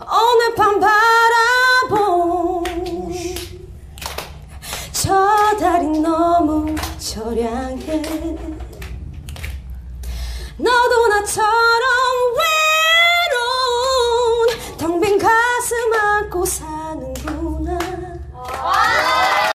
오늘 밤 바라본 저 달이 너무 저량해. 너도 나처럼 외로운 텅 빈 가슴 안고 살